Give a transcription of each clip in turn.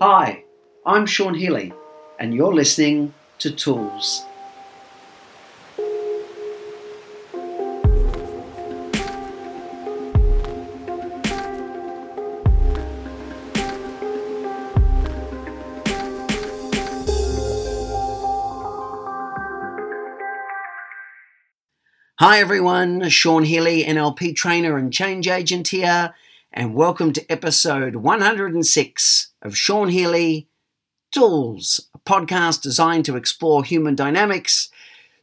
Hi, I'm Sean Healy, and you're listening to Tools. Hi everyone, Sean Healy, NLP trainer and change agent here, and welcome to episode 106 of Sean Healy Tools, a podcast designed to explore human dynamics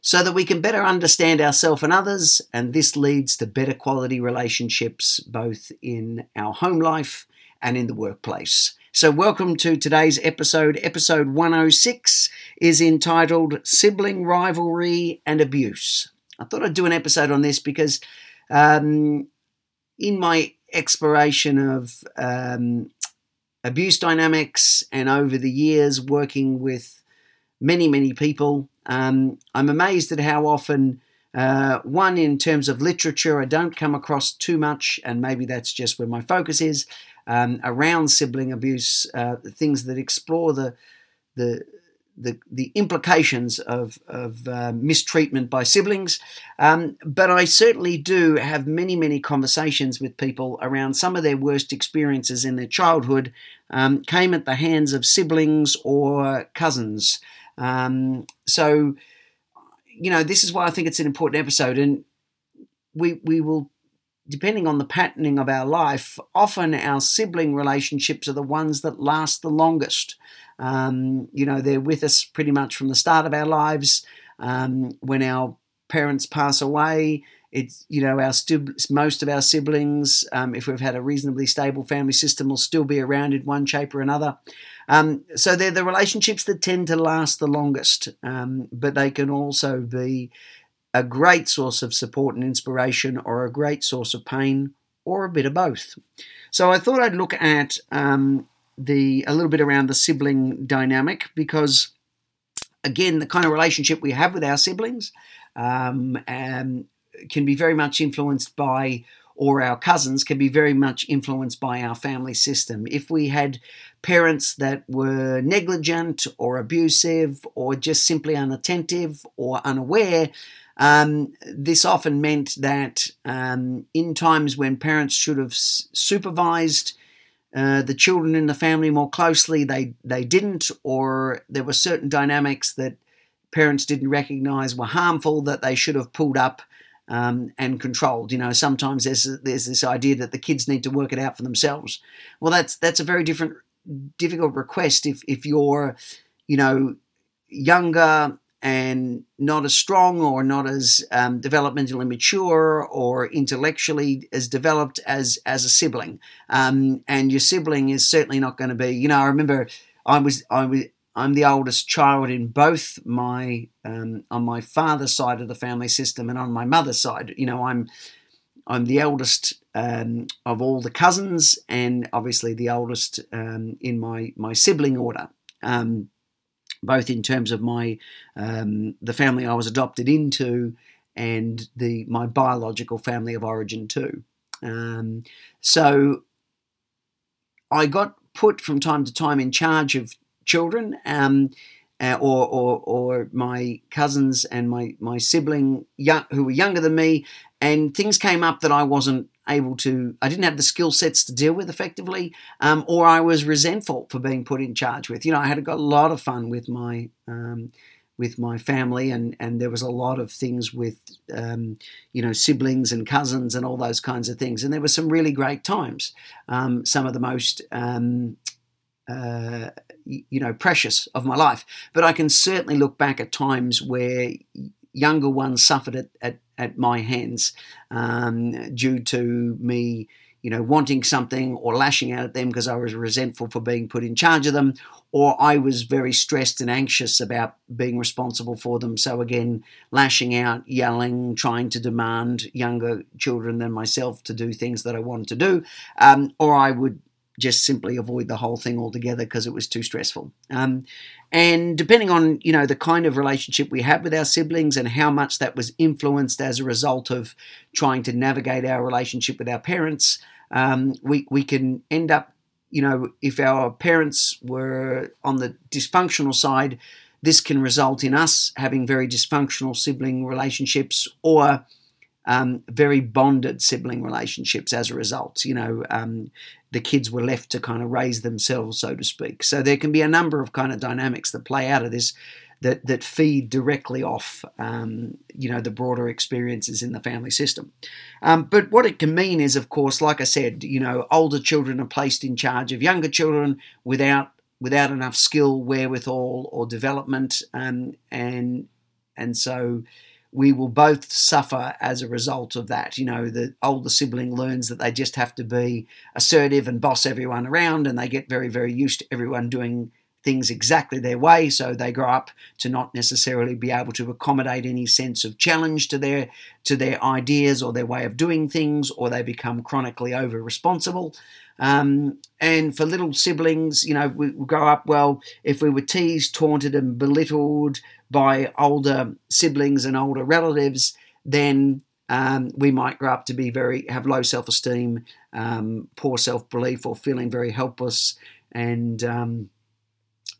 so that we can better understand ourselves and others, and this leads to better quality relationships both in our home life and in the workplace. So, welcome to today's episode. Episode 106 is entitled Sibling Rivalry and Abuse. I thought I'd do an episode on this because um, in my exploration of um, abuse dynamics and over the years working with many, many people, um, I'm amazed at how often, uh, one, in terms of literature, I don't come across too much, and maybe that's just where my focus is um, around sibling abuse, uh, things that explore the the the, the implications of, of uh, mistreatment by siblings. Um, but I certainly do have many, many conversations with people around some of their worst experiences in their childhood um, came at the hands of siblings or cousins. Um, so, you know, this is why I think it's an important episode. And we, we will depending on the patterning of our life, often our sibling relationships are the ones that last the longest. Um, you know, they're with us pretty much from the start of our lives. Um, when our parents pass away, it's you know our most of our siblings, um, if we've had a reasonably stable family system, will still be around in one shape or another. Um, so they're the relationships that tend to last the longest, um, but they can also be a great source of support and inspiration, or a great source of pain, or a bit of both. So I thought I'd look at um, the a little bit around the sibling dynamic because again the kind of relationship we have with our siblings um, um, can be very much influenced by or our cousins can be very much influenced by our family system. If we had parents that were negligent or abusive or just simply unattentive or unaware um, this often meant that um, in times when parents should have supervised uh, the children in the family more closely. They they didn't, or there were certain dynamics that parents didn't recognise were harmful that they should have pulled up um, and controlled. You know, sometimes there's there's this idea that the kids need to work it out for themselves. Well, that's that's a very different difficult request if if you're you know younger and not as strong or not as um, developmentally mature or intellectually as developed as as a sibling. Um, and your sibling is certainly not going to be. You know, I remember I was I was. I'm the oldest child in both my um, on my father's side of the family system and on my mother's side. You know, I'm I'm the eldest um, of all the cousins, and obviously the oldest um, in my my sibling order. Um, both in terms of my um, the family I was adopted into and the my biological family of origin too. Um, so I got put from time to time in charge of children. Um, uh, or, or, or my cousins and my, my sibling young, who were younger than me, and things came up that I wasn't able to, I didn't have the skill sets to deal with effectively, um, or I was resentful for being put in charge with. You know, I had got a lot of fun with my um, with my family, and and there was a lot of things with um, you know siblings and cousins and all those kinds of things, and there were some really great times. Um, some of the most um, uh, you know precious of my life, but I can certainly look back at times where younger ones suffered at, at at my hands um, due to me, you know, wanting something or lashing out at them because I was resentful for being put in charge of them, or I was very stressed and anxious about being responsible for them. So again, lashing out, yelling, trying to demand younger children than myself to do things that I wanted to do, um, or I would just simply avoid the whole thing altogether because it was too stressful. Um, and depending on you know the kind of relationship we had with our siblings and how much that was influenced as a result of trying to navigate our relationship with our parents, um, we we can end up you know, if our parents were on the dysfunctional side, this can result in us having very dysfunctional sibling relationships or um, very bonded sibling relationships as a result. You know, um, the kids were left to kind of raise themselves, so to speak. So there can be a number of kind of dynamics that play out of this that that feed directly off, um, you know, the broader experiences in the family system. Um, but what it can mean is, of course, like I said, you know, older children are placed in charge of younger children without without enough skill, wherewithal, or development, um, and and so we will both suffer as a result of that. You know, the older sibling learns that they just have to be assertive and boss everyone around, and they get very, very used to everyone doing things exactly their way, so they grow up to not necessarily be able to accommodate any sense of challenge to their to their ideas or their way of doing things, or they become chronically over responsible. Um, and for little siblings, you know, we, grow up well. If we were teased, taunted, and belittled by older siblings and older relatives, then um, we might grow up to be very have low self esteem, um, poor self belief, or feeling very helpless and um,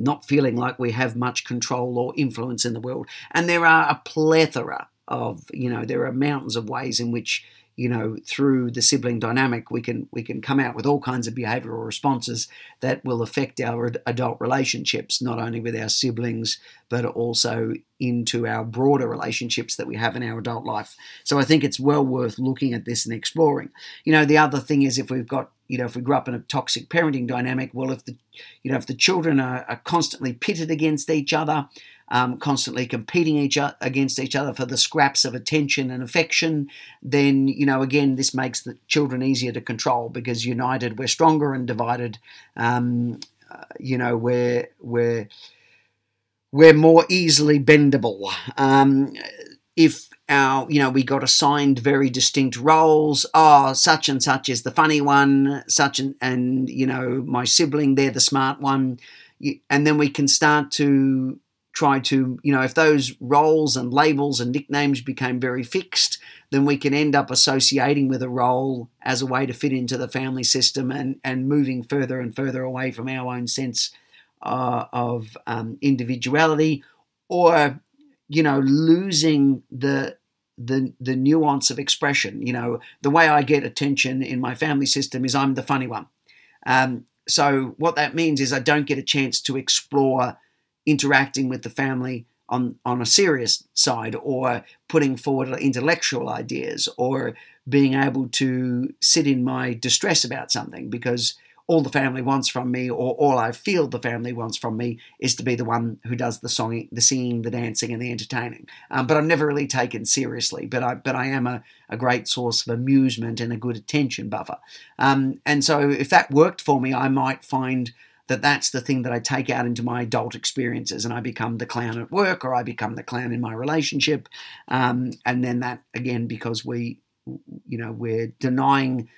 not feeling like we have much control or influence in the world. And there are a plethora of, you know, there are mountains of ways in which you know through the sibling dynamic we can we can come out with all kinds of behavioral responses that will affect our adult relationships not only with our siblings but also into our broader relationships that we have in our adult life. So i think it's well worth looking at this and exploring. You know the other thing is if we've got you know if we grew up in a toxic parenting dynamic well if the you know if the children are, are constantly pitted against each other um, constantly competing each o- against each other for the scraps of attention and affection, then you know again this makes the children easier to control because united we're stronger and divided, um, uh, you know we're we're we're more easily bendable. Um, if our, you know, we got assigned very distinct roles. Oh, such and such is the funny one, such and, and you know, my sibling, they're the smart one. And then we can start to try to, you know, if those roles and labels and nicknames became very fixed, then we can end up associating with a role as a way to fit into the family system and, and moving further and further away from our own sense uh, of um, individuality or, you know, losing the the the nuance of expression. You know, the way I get attention in my family system is I'm the funny one. Um, so what that means is I don't get a chance to explore interacting with the family on, on a serious side or putting forward intellectual ideas or being able to sit in my distress about something because all the family wants from me or all I feel the family wants from me is to be the one who does the song, the singing, the dancing and the entertaining. Um, but I'm never really taken seriously, but I, but I am a, a great source of amusement and a good attention buffer. Um, and so if that worked for me, I might find – that that's the thing that I take out into my adult experiences, and I become the clown at work, or I become the clown in my relationship, um, and then that again because we, you know, we're denying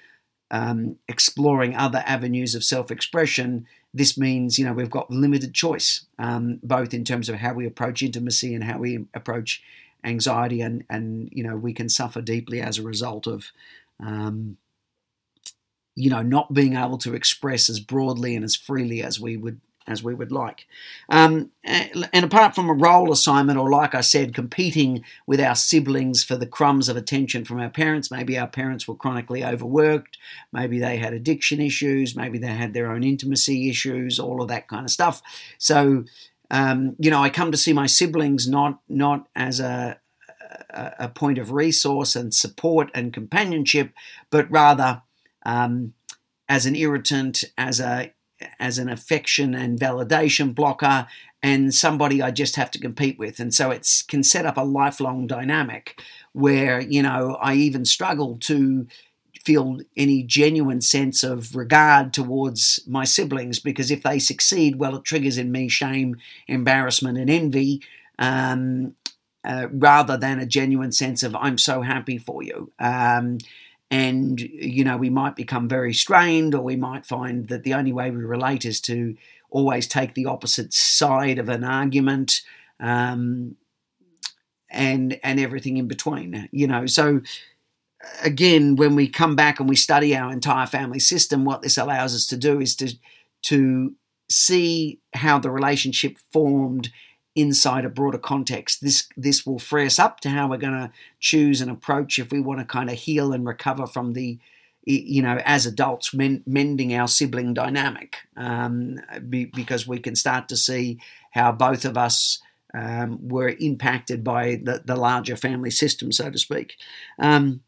um, exploring other avenues of self-expression. This means you know we've got limited choice, um, both in terms of how we approach intimacy and how we approach anxiety, and and you know we can suffer deeply as a result of um, you know, not being able to express as broadly and as freely as we would as we would like. Um, and apart from a role assignment, or like I said, competing with our siblings for the crumbs of attention from our parents, maybe our parents were chronically overworked, maybe they had addiction issues, maybe they had their own intimacy issues, all of that kind of stuff. So, um, you know, I come to see my siblings not not as a a point of resource and support and companionship, but rather um, as an irritant, as a as an affection and validation blocker, and somebody I just have to compete with. And so it can set up a lifelong dynamic where, you know, I even struggle to feel any genuine sense of regard towards my siblings because if they succeed, well, it triggers in me shame, embarrassment, and envy. Um, uh, rather than a genuine sense of I'm so happy for you. Um, and you know we might become very strained or we might find that the only way we relate is to always take the opposite side of an argument um, and and everything in between you know. So again, when we come back and we study our entire family system, what this allows us to do is to to see how the relationship formed inside a broader context. This this will free us up to how we're going to choose an approach if we want to kind of heal and recover from the you know as adults men, mending our sibling dynamic um, be, because we can start to see how both of us um, were impacted by the, the larger family system so to speak um,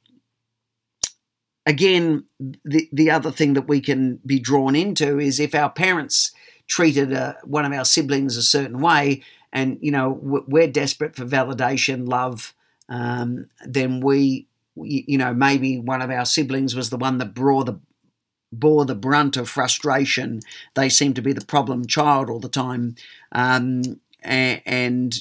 again the, the other thing that we can be drawn into is if our parents treated uh, one of our siblings a certain way and you know we're desperate for validation, love, um, then we, you know, maybe one of our siblings was the one that bore the bore the brunt of frustration. They seem to be the problem child all the time, um, and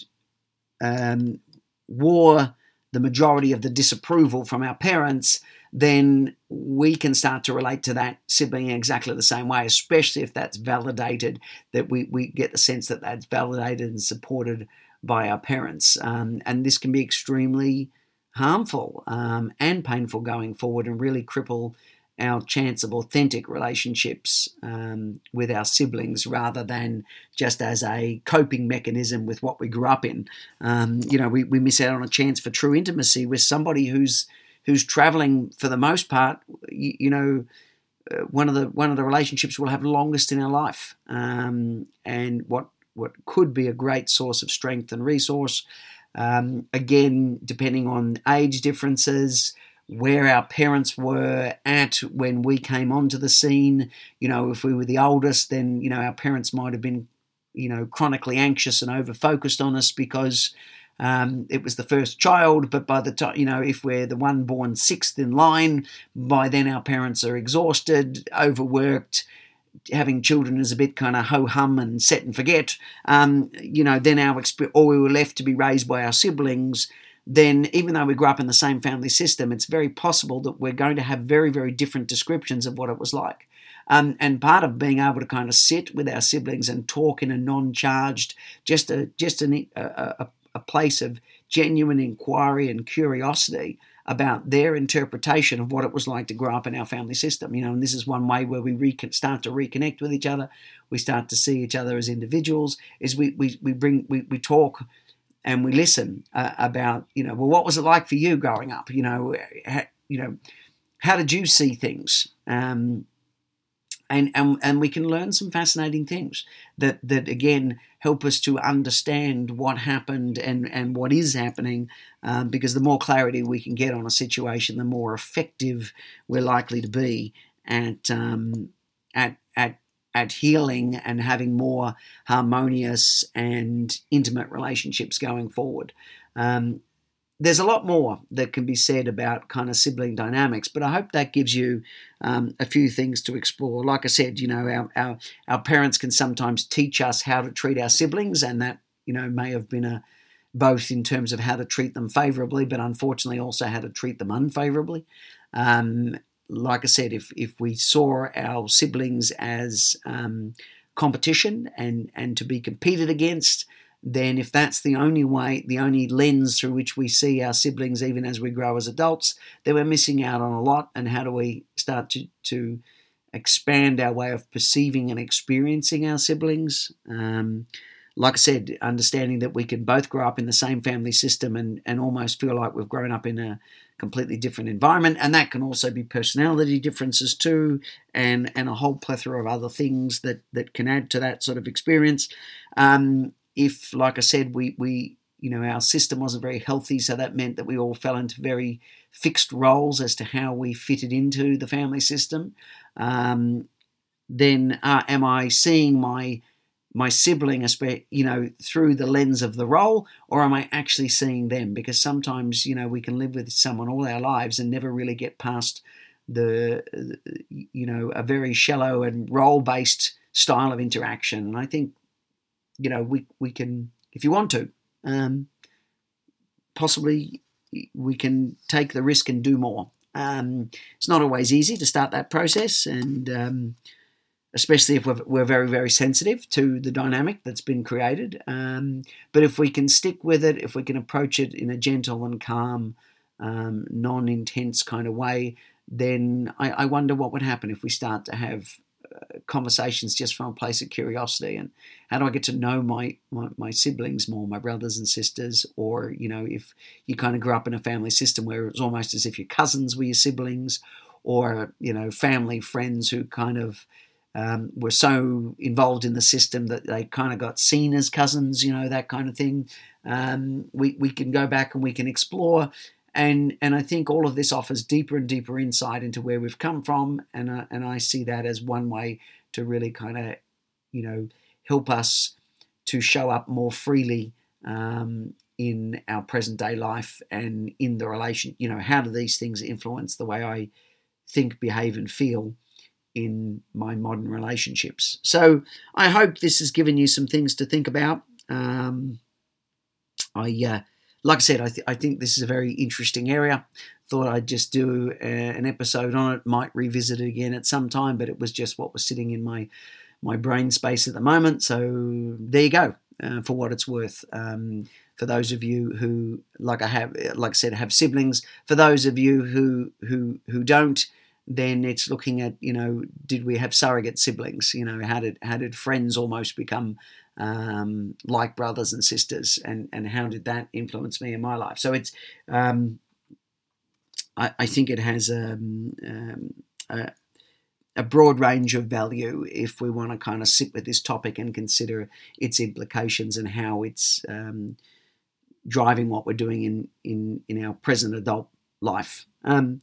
um, wore the majority of the disapproval from our parents then we can start to relate to that sibling in exactly the same way, especially if that's validated, that we, we get the sense that that's validated and supported by our parents. Um, and this can be extremely harmful um, and painful going forward and really cripple our chance of authentic relationships um, with our siblings rather than just as a coping mechanism with what we grew up in. Um, you know, we, we miss out on a chance for true intimacy with somebody who's who's traveling for the most part, you, you know, uh, one of the one of the relationships we'll have longest in our life, um, and what what could be a great source of strength and resource. Um, again, depending on age differences, where our parents were at when we came onto the scene. You know, if we were the oldest, then you know our parents might have been, you know, chronically anxious and over focused on us because um, it was the first child, but by the time, you know, if we're the one born sixth in line, by then our parents are exhausted, overworked. Having children is a bit kind of ho hum and set and forget. Um, you know, then our or we were left to be raised by our siblings. Then, even though we grew up in the same family system, it's very possible that we're going to have very, very different descriptions of what it was like. Um, and part of being able to kind of sit with our siblings and talk in a non-charged, just a just an, a, a, a place of genuine inquiry and curiosity about their interpretation of what it was like to grow up in our family system. You know, and this is one way where we start to reconnect with each other. We start to see each other as individuals. Is we we, we bring we, we talk and we listen uh, about you know well what was it like for you growing up? You know, ha, you know how did you see things? Um, and, and and we can learn some fascinating things that that again help us to understand what happened and and what is happening um, because the more clarity we can get on a situation the more effective we're likely to be at um, at at at healing and having more harmonious and intimate relationships going forward. Um, there's a lot more that can be said about kind of sibling dynamics, but I hope that gives you um, a few things to explore. Like I said, you know, our, our, our parents can sometimes teach us how to treat our siblings, and that, you know, may have been a both in terms of how to treat them favorably, but unfortunately also how to treat them unfavorably. Um, like I said, if, if we saw our siblings as um, competition and, and to be competed against, then if that's the only way, the only lens through which we see our siblings, even as we grow as adults, then we're missing out on a lot. And how do we start to, to expand our way of perceiving and experiencing our siblings? Um, like I said, understanding that we can both grow up in the same family system and, and almost feel like we've grown up in a completely different environment. And that can also be personality differences too, and, and a whole plethora of other things that, that can add to that sort of experience. Um, if, like I said, we, we you know our system wasn't very healthy, so that meant that we all fell into very fixed roles as to how we fitted into the family system. Um, then, uh, am I seeing my my sibling, you know, through the lens of the role, or am I actually seeing them? Because sometimes, you know, we can live with someone all our lives and never really get past the, you know, a very shallow and role based style of interaction. And I think you know, we we can, if you want to, um, possibly we can take the risk and do more. Um, it's not always easy to start that process, and um, especially if we're, we're, very, very sensitive to the dynamic that's been created. Um, but if we can stick with it, if we can approach it in a gentle and calm um, non intense kind of way, then I, I, wonder what would happen if we start to have conversations just from a place of curiosity and how do I get to know my, my, my siblings more, my brothers and sisters, or you know if you kind of grew up in a family system where it's almost as if your cousins were your siblings, or you know family friends who kind of um, were so involved in the system that they kind of got seen as cousins, you know, that kind of thing. Um, we, we can go back and we can explore. And, and I think all of this offers deeper and deeper insight into where we've come from. And, uh, and I see that as one way to really kind of, you know, help us to show up more freely um, in our present day life and in the relation. You know, how do these things influence the way I think, behave, and feel? in my modern relationships. So I hope this has given you some things to think about. Um, I, uh, like I said, I, th- I, think this is a very interesting area. Thought I'd just do a, uh, an episode on it. Might revisit it again at some time, but it was just what was sitting in my my brain space at the moment. So there you go. Uh, for what it's worth. Um, for those of you who, like I have, like I said, have siblings. For those of you who who who don't, then it's looking at you know did we have surrogate siblings you know how did how did friends almost become um, like brothers and sisters and and how did that influence me in my life so it's um, I, I, think it has um, um a, a broad range of value if we want to kind of sit with this topic and consider its implications and how it's um, driving what we're doing in in in our present adult life. Um,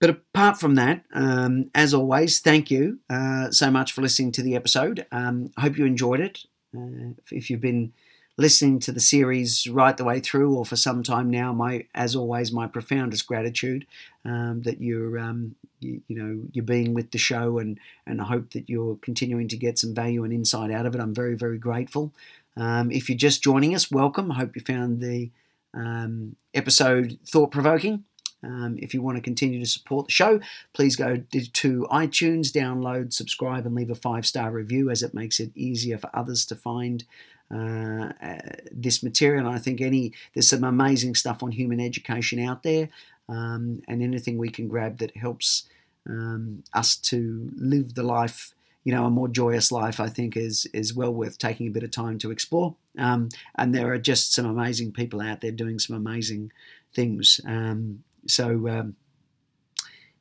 but apart from that, um, as always, thank you uh, so much for listening to the episode. Um, I hope you enjoyed it. Uh, if you've been listening to the series right the way through or for some time now, my as always, my profoundest gratitude um, that you're um, you, you, know you're being with the show and and I hope that you're continuing to get some value and insight out of it. I'm very very grateful. Um, if you're just joining us, welcome. I hope you found the um, episode thought provoking. Um, if you want to continue to support the show, please go to iTunes, download, subscribe, and leave a five star review as it makes it easier for others to find uh, uh, this material. And I think any there's some amazing stuff on human education out there, um, and anything we can grab that helps um, us to live the life. You know, a more joyous life, I think, is is well worth taking a bit of time to explore. Um, and there are just some amazing people out there doing some amazing things. Um, so um,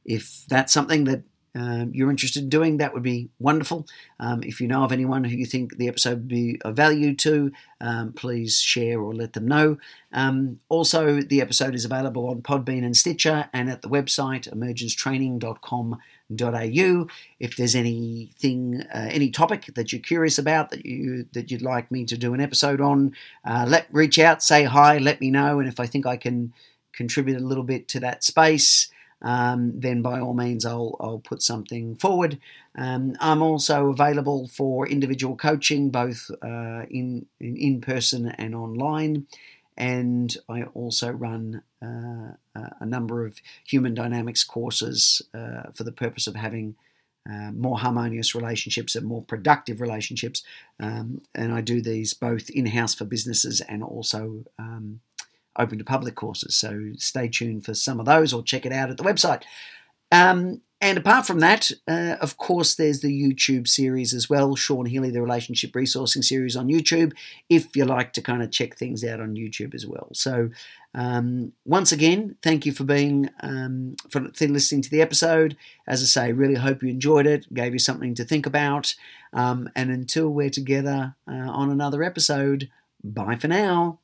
if that's something that um, you're interested in doing, that would be wonderful. Um, if you know of anyone who you think the episode would be of value to, um, please share or let them know. Um, also, the episode is available on Podbean and Stitcher and at the website emergencetraining.com.au. If there's anything, uh, any topic that you're curious about that you that you'd like me to do an episode on, uh, let reach out, say hi, let me know, and if I think I can contribute a little bit to that space, um, then by all means I'll, I'll put something forward. Um, I'm also available for individual coaching, both uh, in, in, person and online. And I also run uh, a number of human dynamics courses uh, for the purpose of having uh, more harmonious relationships and more productive relationships. Um, and I do these both in house for businesses and also um, open to public courses. So stay tuned for some of those or check it out at the website. Um, and apart from that, uh, of course, there's the YouTube series as well, Sean Healy, the Relationship Resourcing Series on YouTube, if you like to kind of check things out on YouTube as well. So, um, once again, thank you for being um, for, listening to the episode. As I say, really hope you enjoyed it, gave you something to think about. Um, and until we're together uh, on another episode, bye for now.